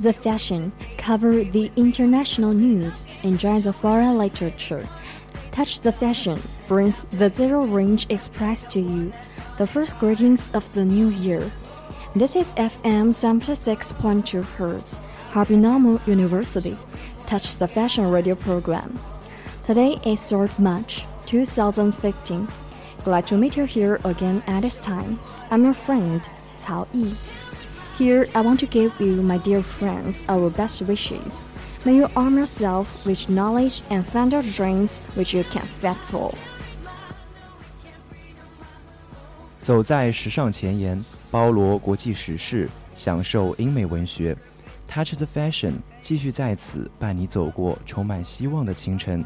The fashion, cover the international news, enjoy the foreign literature. Touch the fashion brings the Zero Range Express to you, the first greetings of the new year. This is FM 76.2 Hz, Harbin Normal University. Touch the Fashion radio program. Today is 3rd March 2015. Glad to meet you here again at this time. I'm your friend, Cao Yi. Here, I want to give you, my dear friends, our best wishes. May you arm yourself with knowledge and find your dreams which you can fight for. 走在时尚前沿，包罗国际时事，享受英美文学。Touch the Fashion 继续在此伴你走过充满希望的清晨。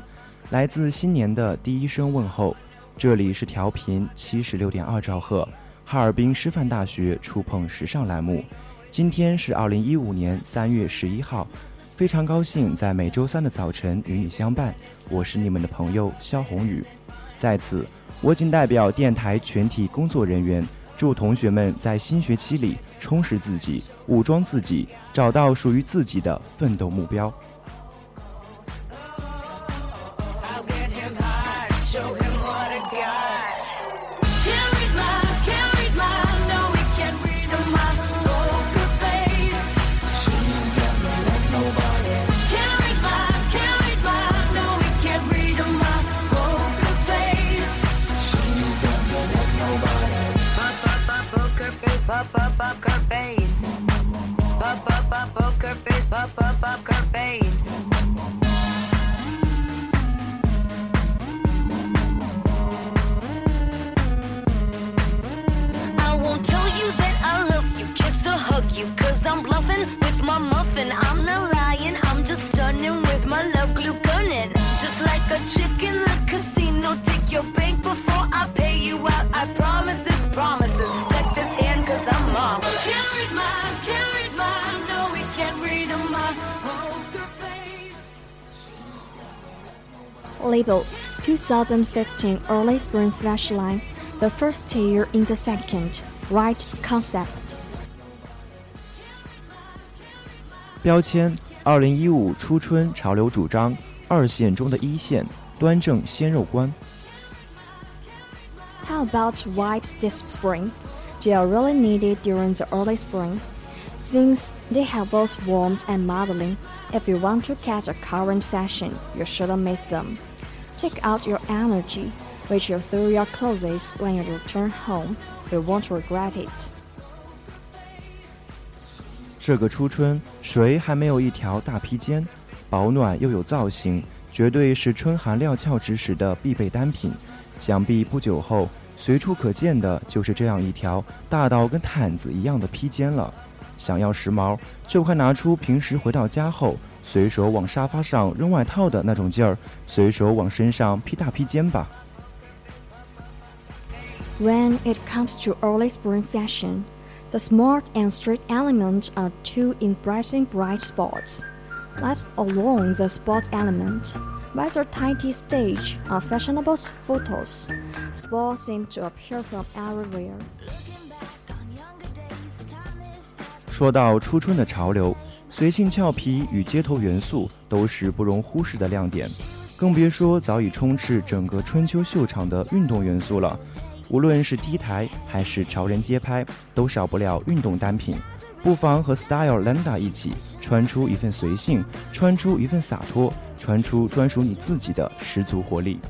来自新年的第一声问候，这里是调频七十六点二兆赫， 哈尔滨师范大学触碰时尚栏目。今天是二零一五年三月十一号，非常高兴在每周三的早晨与你相伴。我是你们的朋友肖宏宇，在此，我仅代表电台全体工作人员，祝同学们在新学期里充实自己、武装自己，找到属于自己的奋斗目标。face. Poker face. Poker face. Poker face. Label 2015 Early Spring Flashline, the first year in the second, right concept. 标签：二零一五初春潮流主张，二线中的一线，端正鲜肉观。 How about wipes this spring? They are really needed during the early spring. Things they have both warmth and modeling. If you want to catch a current fashion, you shouldn't make them. Take out your energy, which you through your clothes when you return home. You won't regret it. 这个初春，谁还没有一条大披肩？保暖又有造型，绝对是春寒料峭之时的必备单品。想必不久后，随处可见的就是这样一条大到跟毯子一样的披肩了。想要时髦，就快拿出平时回到家后随手往沙发上扔外套的那种劲儿，随手往身上披大披肩吧。When it comes to early spring fashion. The smart and street element are two embracing bright spots. Let alone the sport element. Whether tidy stage or fashionable photos, sports seem to appear from everywhere. 说到初春的潮流， 随性俏皮与街头元素都是不容忽视的亮点，更别说早已充斥整个春秋秀场的运动元素了。无论是 T 台还是潮人街拍，都少不了运动单品。不妨和 Style Landa 一起，穿出一份随性，穿出一份洒脱，穿出专属你自己的十足活力。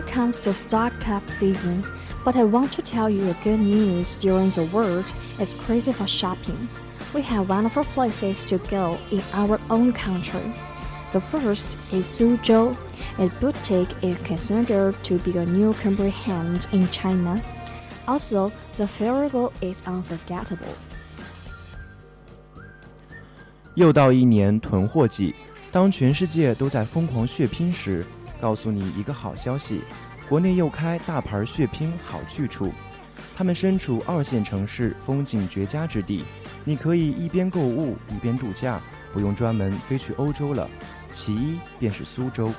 here comes the stock cup season. But I want to tell you a good news during the world is crazy for shopping. We have wonderful places to go in our own country. The first is Suzhou. A boutique is considered to be a new comprehend in China. Also, the festival is unforgettable. 又到一年囤货季，当全世界都在疯狂血拼时， 告诉你一个好消息，国内又开大牌血拼好去处。他们身处二线城市，风景绝佳之地，你可以一边购物一边度假，不用专门飞去欧洲了。其一便是苏州，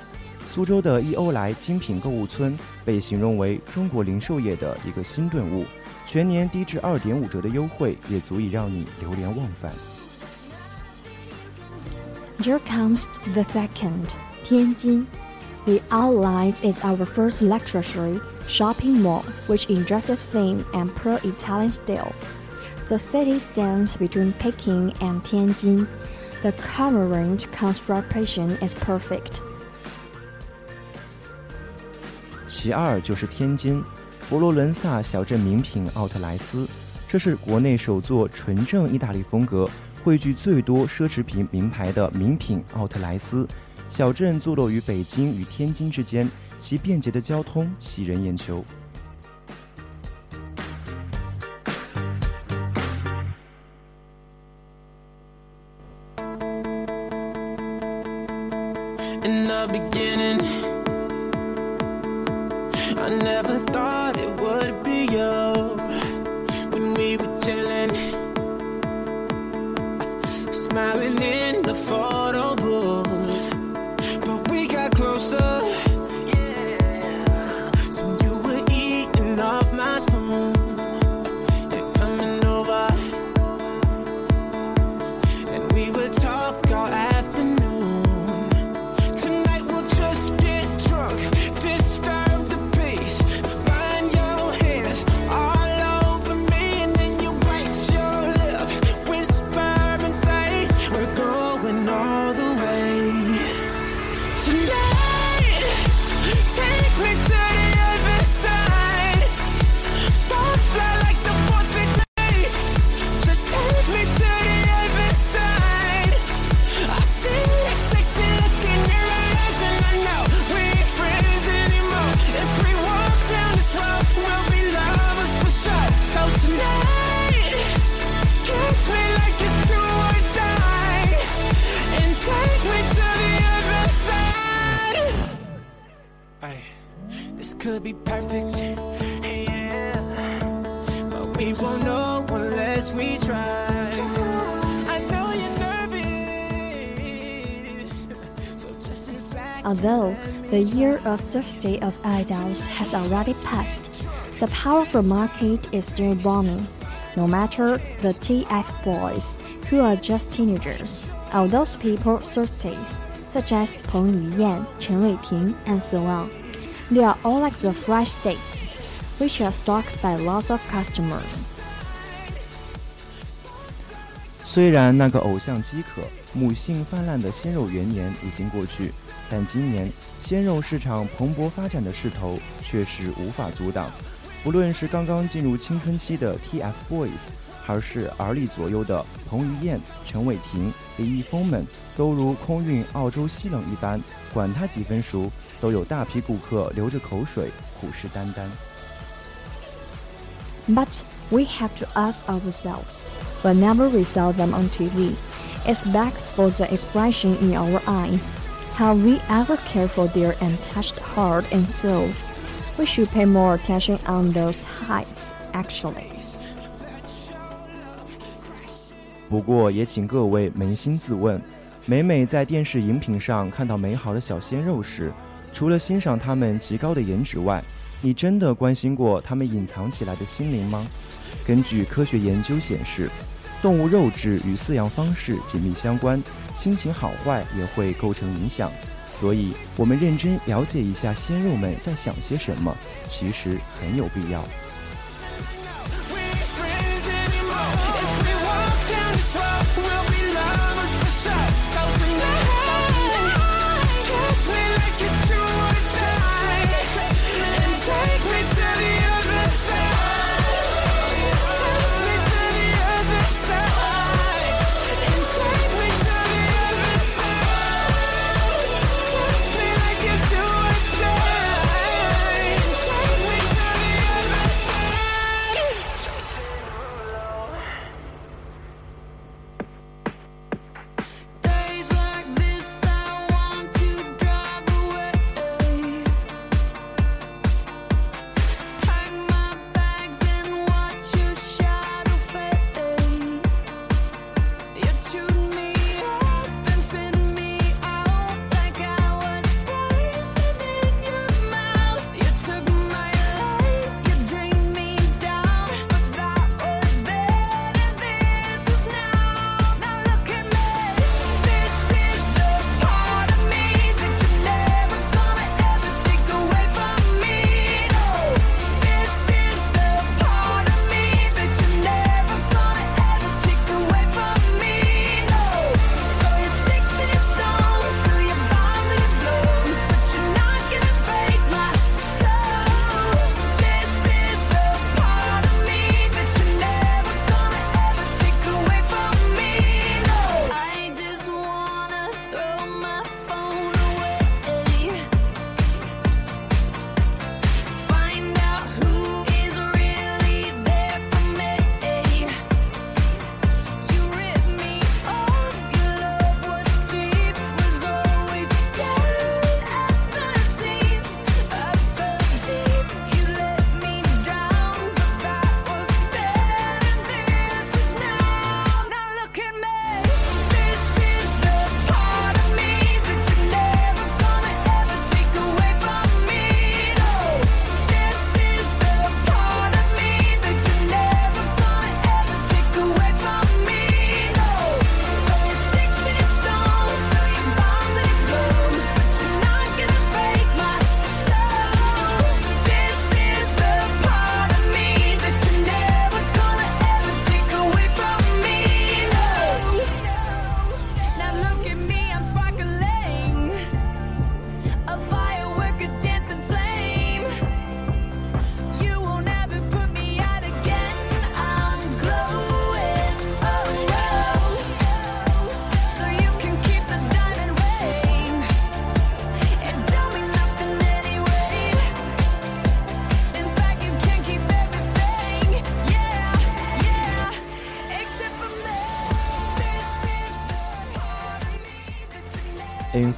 苏州的一欧莱精品购物村被形容为中国零售业的一个新顿悟，全年低至二点五折的优惠也足以让你流连忘返。Here comes the second，天津。The Outlet is our first luxury shopping mall, which enjoys fame and pro-Italian style. The city stands between Peking and Tianjin. The current construction is perfect. 其二就是天津，佛罗伦萨小镇名品奥特莱斯，这是国内首座纯正意大利风格、汇聚最多奢侈品名牌的名品奥特莱斯。 小镇坐落于北京与天津之间，其便捷的交通吸人眼球。back. Although the year of Thursday of Idols has already passed, the powerful market is still booming. No matter the TF boys who are just teenagers, or those people Thursdays, such as Peng Yuyan, Chen Weiping, and so on, they are all like the fresh dates, which are stocked by lots of customers. 虽然那个偶像饥渴、母性泛滥的鲜肉元年已经过去， 但今年鲜肉市场蓬勃发展的势头却是无法阻挡。不论是刚刚进入青春期的 TFBOYS，还是而立左右的彭于晏、陈伟霆、李易峰们，都如空运澳洲西冷一般，管他几分熟，都有大批顾客流着口水，虎视眈眈。 But we have to ask ourselves, whenever we saw them on TV, expect for the expression in our eyes. Have we ever cared for their untouched heart and soul? We should pay more attention on those heights, actually. 不过也请各位扪心自问，每每在电视荧屏上看到美好的小鲜肉时，除了欣赏他们极高的颜值外，你真的关心过他们隐藏起来的心灵吗？根据科学研究显示，动物肉质与饲养方式紧密相关心情好坏也会构成影响所以我们认真了解一下鲜肉们在想些什么其实很有必要。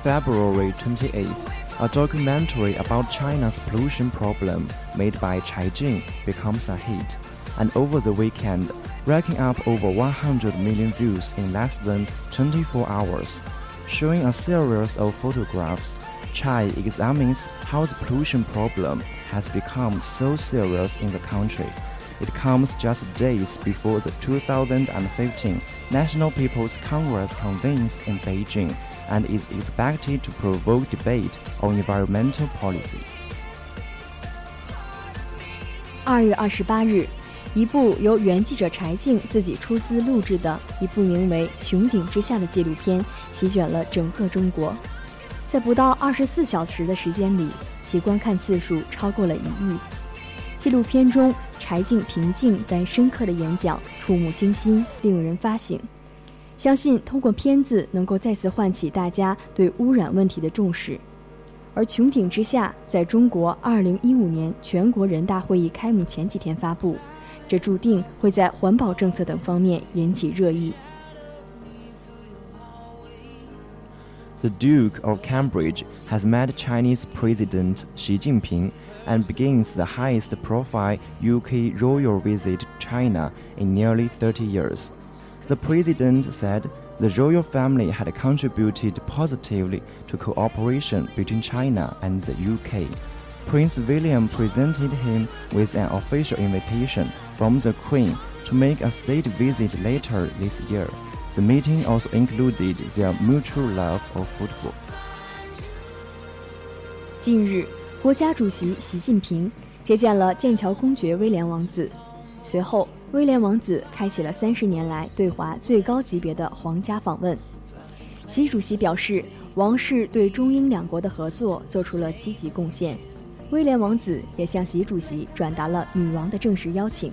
February 28th, a documentary about China's pollution problem made by Chai Jing becomes a hit, and over the weekend, racking up over 100 million views in less than 24 hours. Showing a series of photographs, Chai examines how the pollution problem has become so serious in the country. It comes just days before the 2015 National People's Congress convenes in Beijing and is expected to provoke debate on environmental policy. 二月二十八日，一部由原记者柴静自己出资录制的一部名为《穹顶之下》的纪录片席卷了整个中国。在不到二十四小时的时间里，其观看次数超过了一亿。纪录片中，柴静平静但深刻的演讲触目惊心，令人发醒。相信通过片子能够再次唤起大家对污染问题的重视。而《穹顶之下》在中国2015年全国人大会议开幕前几天发布，这注定会在环保政策等方面引起热议。The Duke of Cambridge has met Chinese President Xi Jinping and begins the highest profile UK royal visit to China in nearly 30 years. The president said the royal family had contributed positively to cooperation between China and the UK. Prince William presented him with an official invitation from the Queen to make a state visit later this year. The meeting also included their mutual love of football. 近日，国家主席习近平接见了剑桥公爵威廉王子，随后 威廉王子开启了三十年来对华最高级别的皇家访问。习主席表示，王室对中英两国的合作做出了积极贡献。威廉王子也向习主席转达了女王的正式邀请，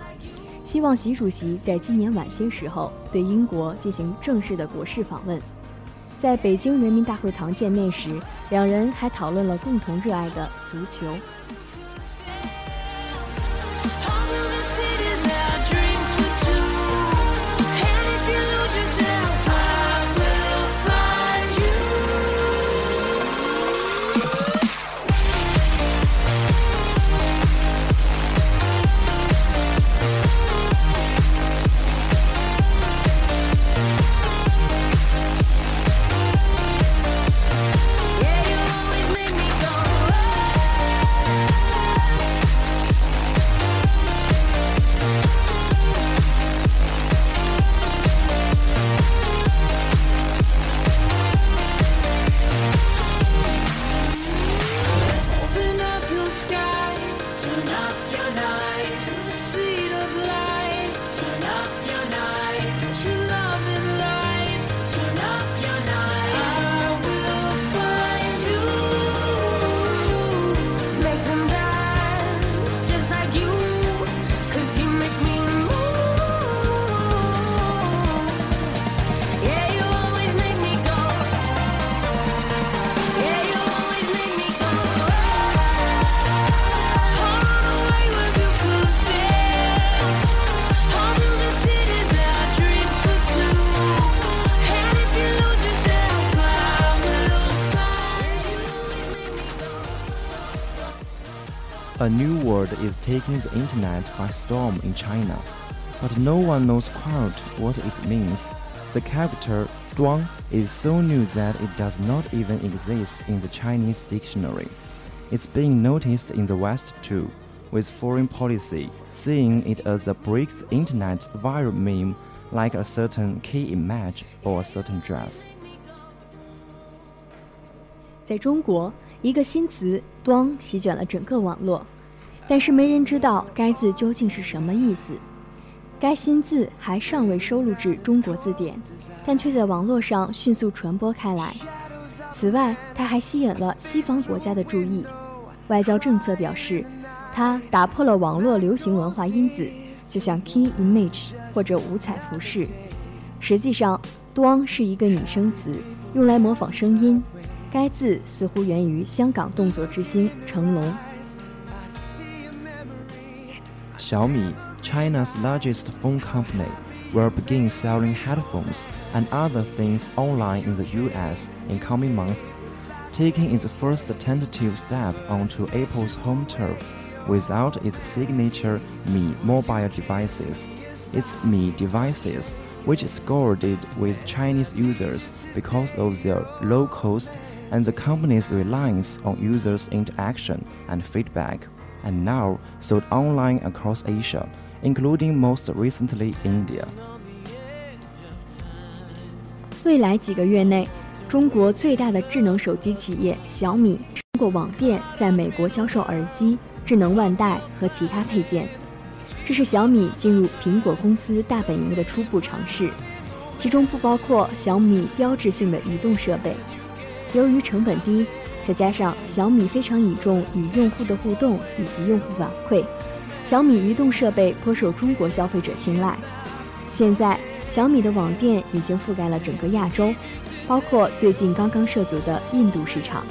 希望习主席在今年晚些时候对英国进行正式的国事访问。在北京人民大会堂见面时，两人还讨论了共同热爱的足球。A new word is taking the internet by storm in China, but no one knows quite what it means. The character duang is so new that it does not even exist in the Chinese dictionary. It's being noticed in the West too, with foreign policy seeing it as a breaks the internet viral meme like a certain key image or a certain dress. 在中国，一个新词“端”席卷了整个网络， 但是没人知道该字究竟是什么意思。该新字还尚未收录至中国字典，但却在网络上迅速传播开来。此外，它还吸引了西方国家的注意。外交政策表示，它打破了网络流行文化因子，就像 key image 或者五彩服饰。实际上，“，“duang” ”是一个拟声词，用来模仿声音。该字似乎源于香港动作之星成龙。Xiaomi, China's largest phone company, will begin selling headphones and other things online in the US in coming months, taking its first tentative step onto Apple's home turf without its signature Mi mobile devices. Its Mi devices, which scored it with Chinese users because of their low cost and the company's reliance on users' interaction and feedback, and now sold online across Asia, including most recently India. 未来几个月内，中国最大的智能手机企业小米通过网店在美国销售耳机、智能腕带和其他配件。这是小米进入苹果公司大本营的初步尝试，其中不包括小米标志性的移动设备。由于成本低， 再加上小米非常倚重与用户的互动以及用户反馈，小米移动设备颇受中国消费者青睐。现在，小米的网店已经覆盖了整个亚洲，包括最近刚刚涉足的印度市场。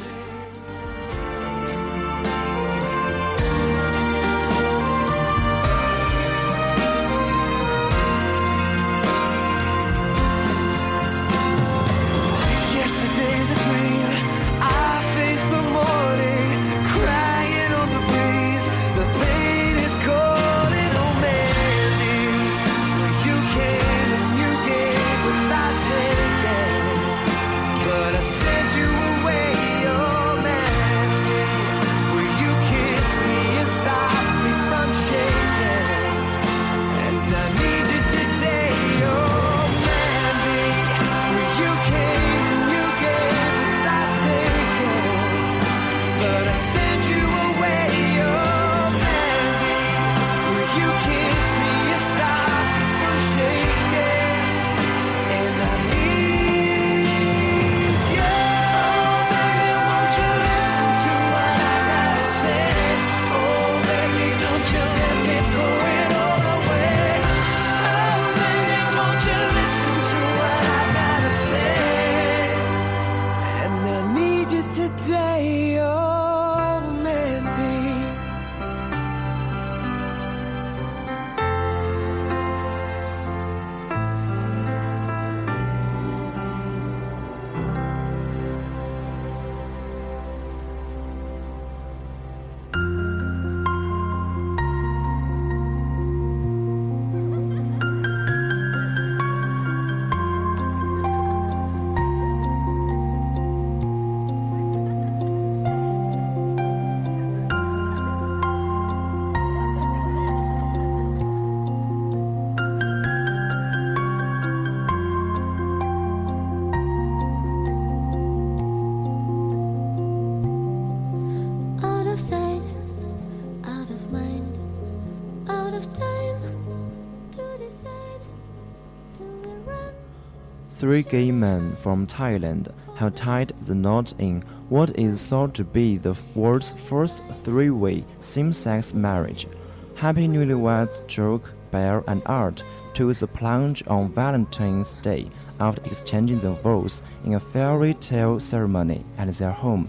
Three gay men from Thailand have tied the knot in what is thought to be the world's first three way same sex marriage. Happy newlyweds Joke, Bear, and Art took the plunge on Valentine's Day after exchanging their vows in a fairy tale ceremony at their home.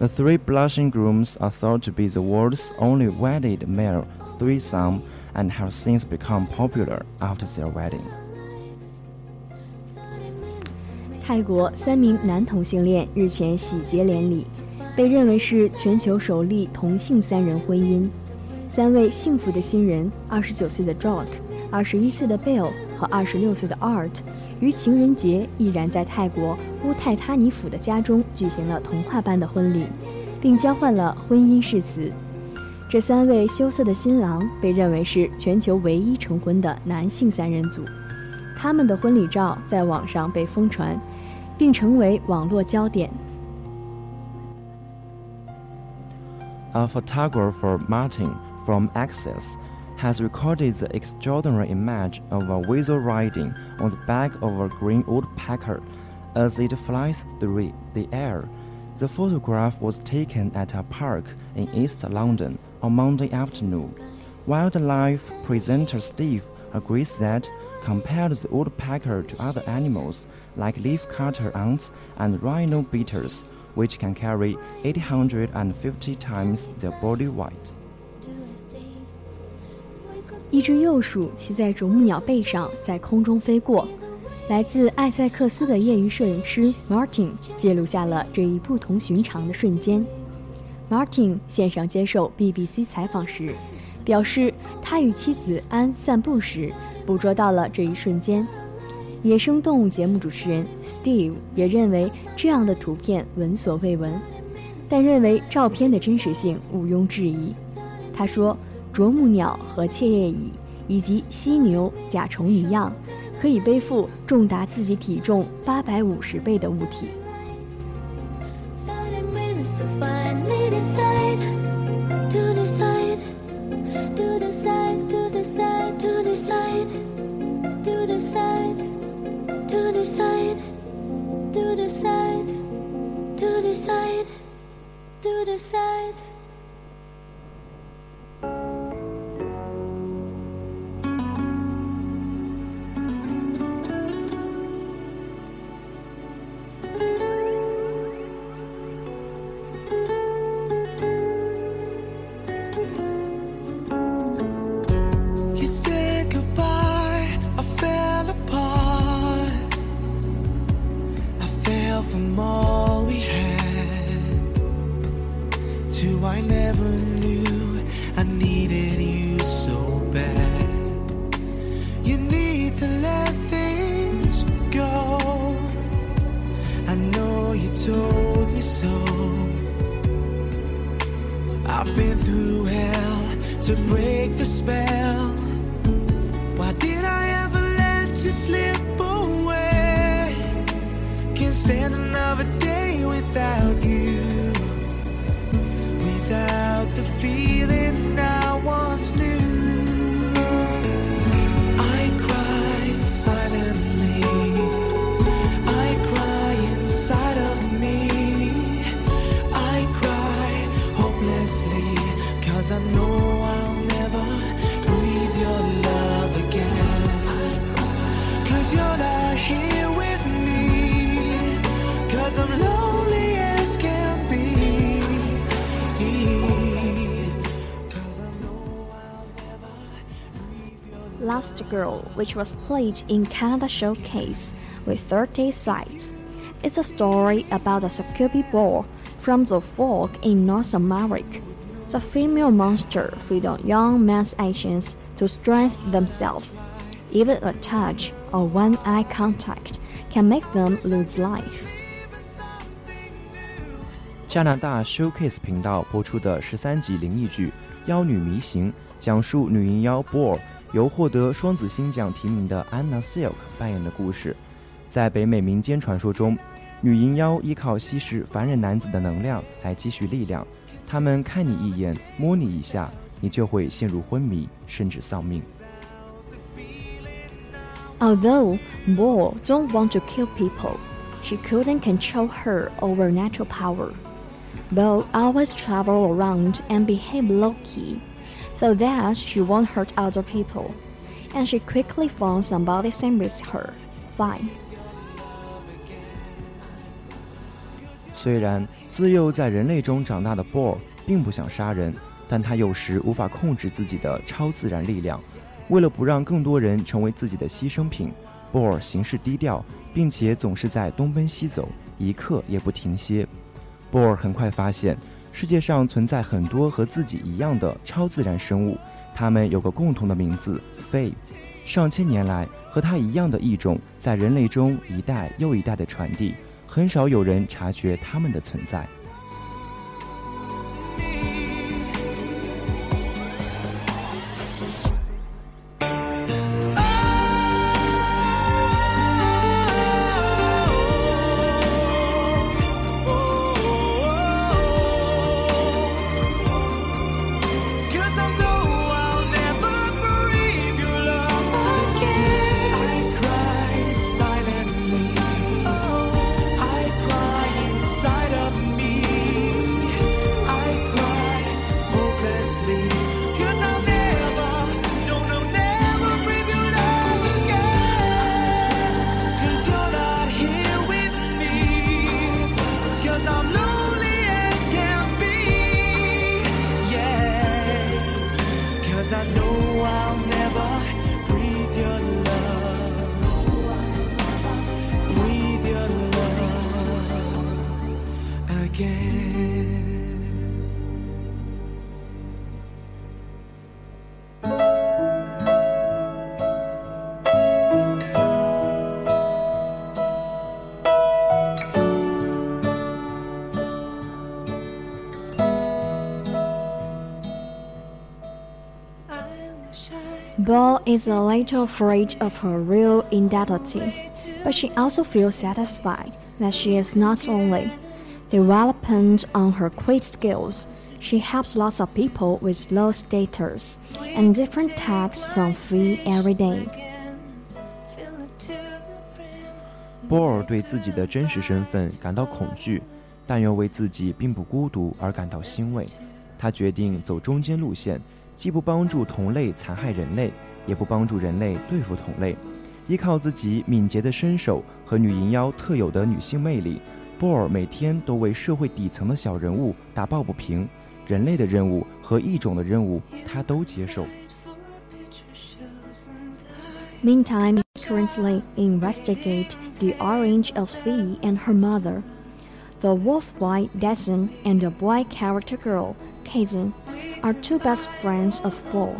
The three blushing grooms are thought to be the world's only wedded male threesome and have since become popular after their wedding. 泰国三名男同性恋日前喜结连理，被认为是全球首例同性三人婚姻。三位幸福的新人，二十九岁的 Jock、二十一岁的 Bill 和二十六岁的 Art，于情人节毅然在泰国乌泰他尼府的家中举行了童话般的婚礼，并交换了婚姻誓词。这三位羞涩的新郎被认为是全球唯一成婚的男性三人组，他们的婚礼照在网上被疯传，并成为网络焦点。A photographer Martin from Essex has recorded the extraordinary image of a weasel riding on the back of a green woodpecker as it flies through the air. The photograph was taken at a park in East London on Monday afternoon. Wildlife presenter Steve agrees that compared the woodpecker to other animals, like leafcutter ants and rhino beetles, which can carry 850 times their body weight. 一只幼鼠骑在啄木鸟背上在空中飞过。来自艾塞克斯的业余摄影师 Martin 记录下了这一不同寻常的瞬间。Martin 线上接受 BBC 采访时，表示他与妻子安散步时捕捉到了这一瞬间。野生动物节目主持人 Steve 也认为这样的图片闻所未闻，但认为照片的真实性毋庸置疑。他说：“啄木鸟和切叶蚁以及犀牛、甲虫一样。”可以背负重达自己体重八百五十倍的物体。Side. I've been through hell to break the spell. Why did I ever let you slip away? Can't stand another day without you. Girl, which was played in Canada Showcase with 30 sites, is a story about a succubus boar from the folk in North America. The female monster feed on young men's actions to strengthen themselves. Even a touch or one eye contact can make them lose life. 加拿大 Showcase 频道播出的十三集灵异剧《妖女迷行》，讲述女淫妖 Boar 由获得双子星奖提名的 Anna Silk 扮演的故事。在北美民间传说中，女淫妖依靠吸食凡人男子的能量来积蓄力量。他们看你一眼，摸你一下，你就会陷入昏迷，甚至丧命。Although Bo don't want to kill people, she couldn't control her overnatural power. Bo always travel around and behave low-key, so that she won't hurt other people, and she quickly found somebody same with her. Fine. 虽然自幼在人类中长大的 Bor 并不想杀人，但他有时无法控制自己的超自然力量。为了不让更多人成为自己的牺牲品，Boar 行事低调，并且总是在东奔西走，一刻也不停歇。Bor 很快发现，世界上存在很多和自己一样的超自然生物，它们有个共同的名字肺。上千年来，和它一样的异种在人类中一代又一代的传递。很少有人察觉它们的存在。is a little afraid of her real identity, but she also feels satisfied that she is not only developing on her quick skills, she helps lots of people with low status and different types from free every day. Fill it to the brim. 波尔对自己的真实身份感到恐惧，但又为自己并不孤独而感到欣慰。他决定走中间路线，既不帮助同类残害人类， 也不帮助人类对付同类。依靠自己敏捷的身手和女银妖特有的女性魅力，波尔每天都为社会底层的小人物打抱不平。人类的任务和异种的任务，他都接受。Meantime, currently investigate the orange Elfie and her mother, the wolf boy Dyson and the boy character girl Kenzi, are two best friends of Paul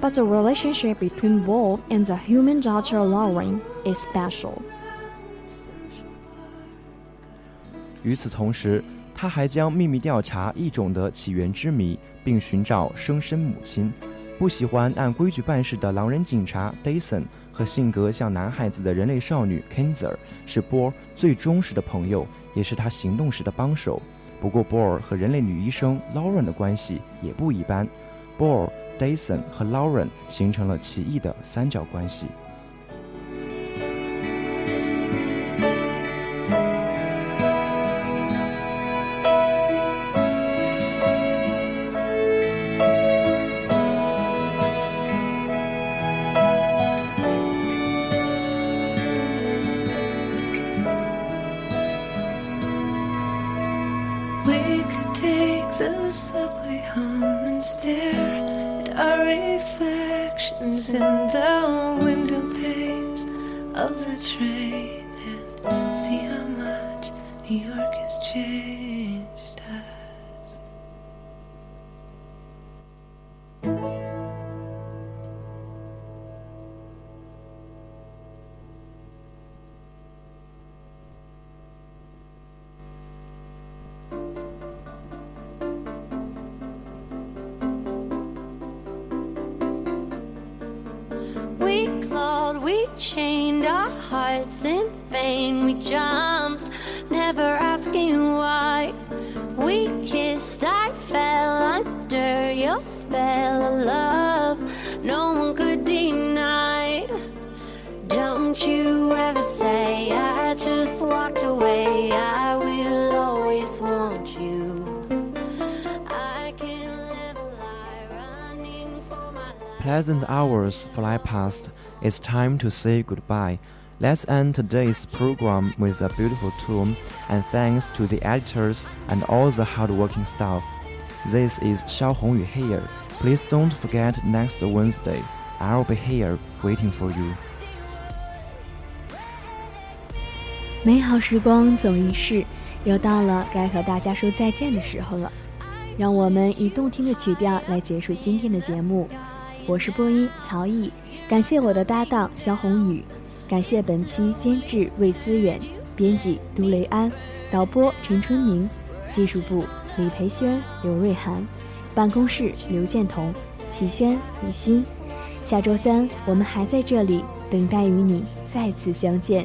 but the relationship between wolf and the human daughter Lauren is special. 与此同时，他还将秘密调查异种的起源之谜，并寻找生身母亲。不喜欢按规矩办事的狼人警察 Dyson 和性格像男孩子的人类少女 Kenzi 是波尔最忠实的朋友，也是他行动时的帮手。不过，波尔和人类女医生 Lauren 的关系也不一般。波尔 Dason 和 Lauren 形成了奇异的三角关系。Chained our hearts in vain. We jumped, never asking why. We kissed, I fell under your spell of love. No one could deny. Don't you ever say I just walked away. I will always want you. Pleasant hours fly past. It's time to say goodbye. Let's end today's program with a beautiful tune, and thanks to the editors and all the hardworking staff. This is Xiao Hongyu here. Please don't forget next Wednesday. I'll be here waiting for you. 美好时光总易逝，又到了该和大家说再见的时候了。让我们以动听的曲调来结束今天的节目。 我是播音曹毅，感谢我的搭档肖宏宇，感谢本期监制魏思远，编辑杜雷安，导播陈春明，技术部李培轩、刘瑞涵，办公室刘建彤、齐轩、李欣。下周三我们还在这里等待与你再次相见。